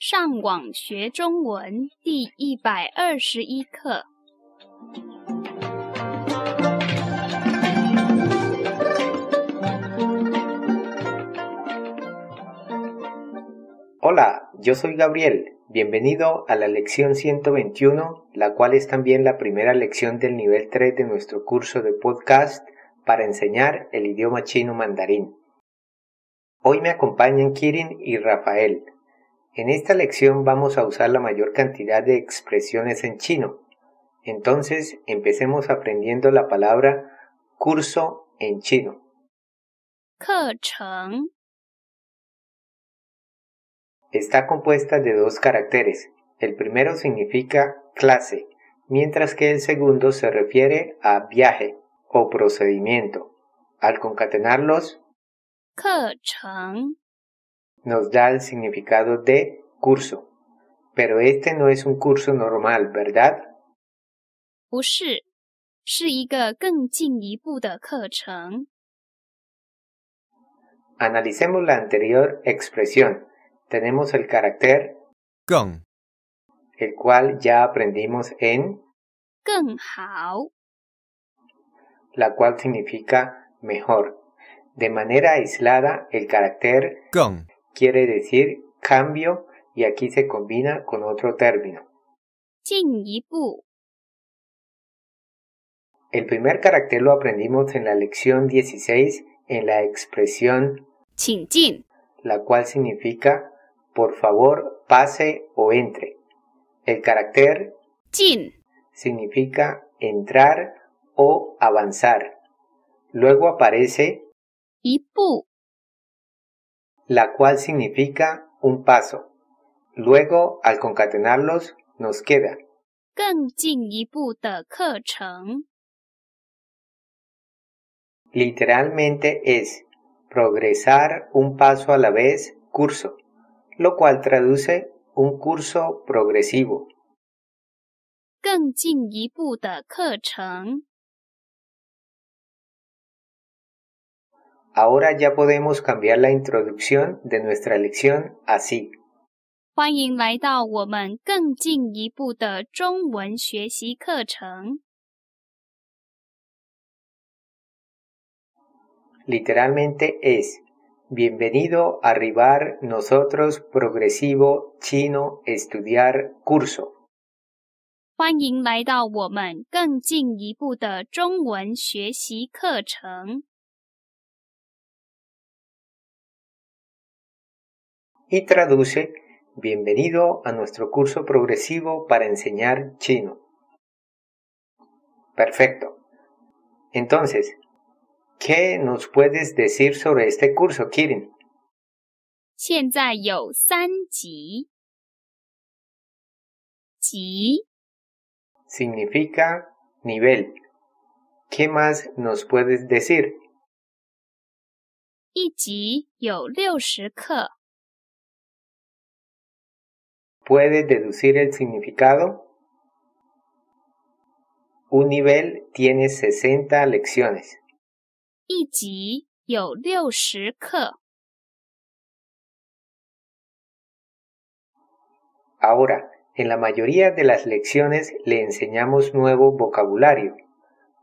上网学中文第一百二十一课。Hola, yo soy Gabriel. Bienvenido a la lección 121, la cual es también la primera lección del nivel 3 de nuestro curso de podcast para enseñar el idioma chino mandarín. Hoy me acompañan Kirin y Rafael. en esta lección vamos a usar la mayor cantidad de expresiones en chino. Entonces, empecemos aprendiendo la palabra curso en chino. Está compuesta de dos caracteres. El primero significa clase, mientras que el segundo se refiere a viaje o procedimiento. Al concatenarlos, nos da el significado de curso. Pero este no es un curso normal, ¿verdad? Analicemos la anterior expresión. Tenemos el carácter Geng, el cual ya aprendimos en 更好， la cual significa mejor. De manera aislada, el carácter 更 quiere decir cambio y aquí se combina con otro término. El primer carácter lo aprendimos en la lección 16 en la expresión la cual significa por favor pase o entre. El carácter significa entrar o avanzar. Luego aparece 一步 la cual significa un paso. Luego, al concatenarlos, nos queda 更进一步的课程。 literalmente es progresar un paso a la vez curso, lo cual traduce un curso progresivo. 更进一步的课程。 Ahora ya podemos cambiar la introducción de nuestra lección así. 欢迎来到我们更进一步的中文学习课程。 Literalmente es Bienvenido a arribar nosotros progresivo chino estudiar curso. 欢迎来到我们更进一步的中文学习课程。 y traduce Bienvenido a nuestro curso progresivo para enseñar chino. Perfecto. Entonces, ¿qué nos puedes decir sobre este curso, Kirin? 现在有三级，级 Significa nivel. ¿Qué más nos puedes decir? 一级有六十课， ¿Puedes deducir el significado? Un nivel tiene 60 lecciones. 一级有六十课。 Ahora, en la mayoría de las lecciones le enseñamos nuevo vocabulario.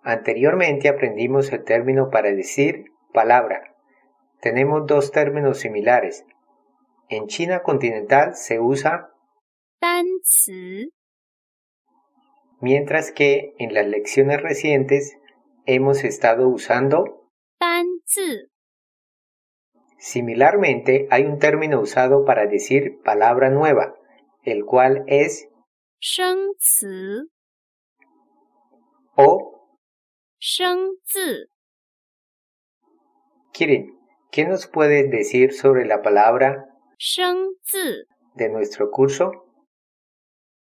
Anteriormente aprendimos el término para decir palabra. Tenemos dos términos similares. En China continental se usa, 单词 mientras que en las lecciones recientes hemos estado usando 单字 Similarmente, hay un término usado para decir palabra nueva, el cual es 生词 o 生字。 Kirin. ¿Qué nos puedes decir sobre la palabra 生字， de nuestro curso?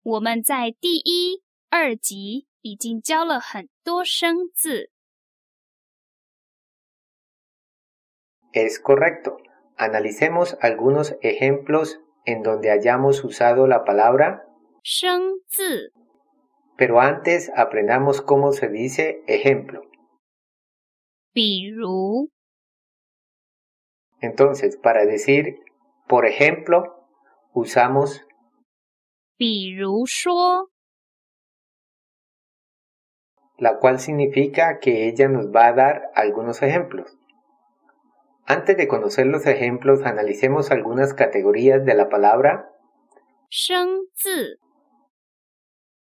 我们在第一、二集已经教了很多生字。 Es correcto. Analicemos algunos ejemplos en donde hayamos usado la palabra, 生字， pero antes aprendamos cómo se dice ejemplo. 比如 Entonces, para decir, por ejemplo, usamos 比如说 la cual significa que ella nos va a dar algunos ejemplos. Antes de conocer los ejemplos, analicemos algunas categorías de la palabra 生字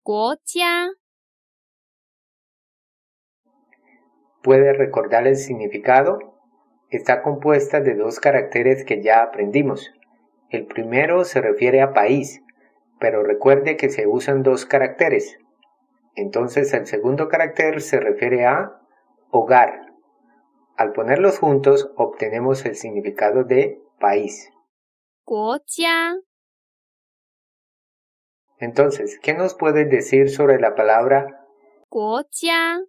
国家 ¿Puede recordar el significado? Está compuesta de dos caracteres que ya aprendimos. El primero se refiere a país, pero recuerde que se usan dos caracteres. Entonces el segundo carácter se refiere a hogar. Al ponerlos juntos obtenemos el significado de país. 国家 Entonces, ¿qué nos puedes decir sobre la palabra 国家。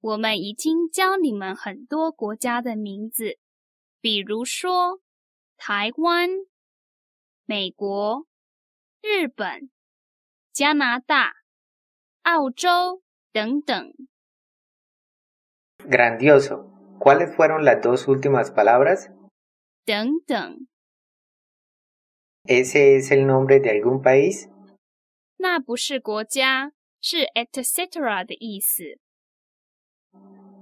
我们已经教你们很多国家的名字，比如说台湾、美国、 日本、加拿大、澳洲等等。 grandioso? ¿Cuáles fueron las dos últimas palabras? 等等， ¿Ese es el nombre de algún país? 那不是国家，是 etc 的意思。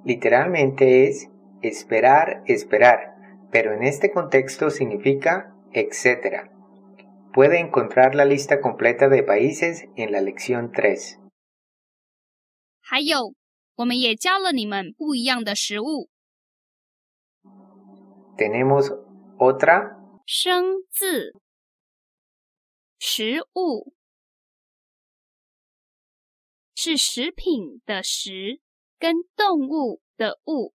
Literalmente es esperar, esperar, pero en este contexto significa etcétera. Puede encontrar la lista completa de países en la lección 3. 还有，我们也教了你们不一样的食物， Tenemos otra 生字、食物是食品的食跟动物的物。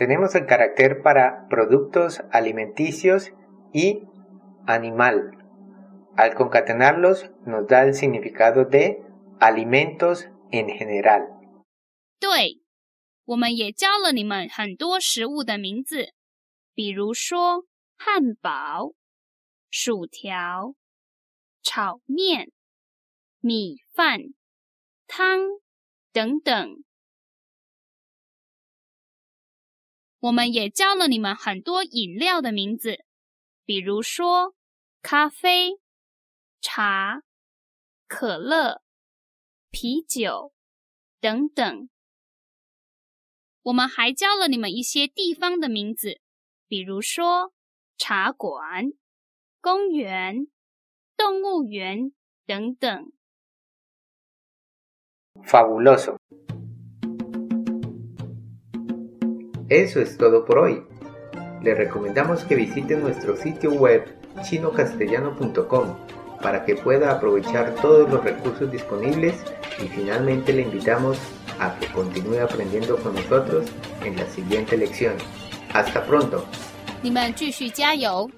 Tenemos el carácter para productos alimenticios y animal. Al concatenarlos nos da el significado de alimentos en general. 对，我们也教了你们很多食物的名字，比如说汉堡、薯条、炒面、米饭、汤等等。 我们也教了你们很多饮料的名字，比如说咖啡、茶、可乐、啤酒等等。我们还教了你们一些地方的名字，比如说茶馆、公园、动物园等等。Fabuloso. Eso es todo por hoy. Le recomendamos que visite nuestro sitio web chinocastellano.com para que pueda aprovechar todos los recursos disponibles y finalmente le invitamos a que continúe aprendiendo con nosotros en la siguiente lección. Hasta pronto. 你们继续加油！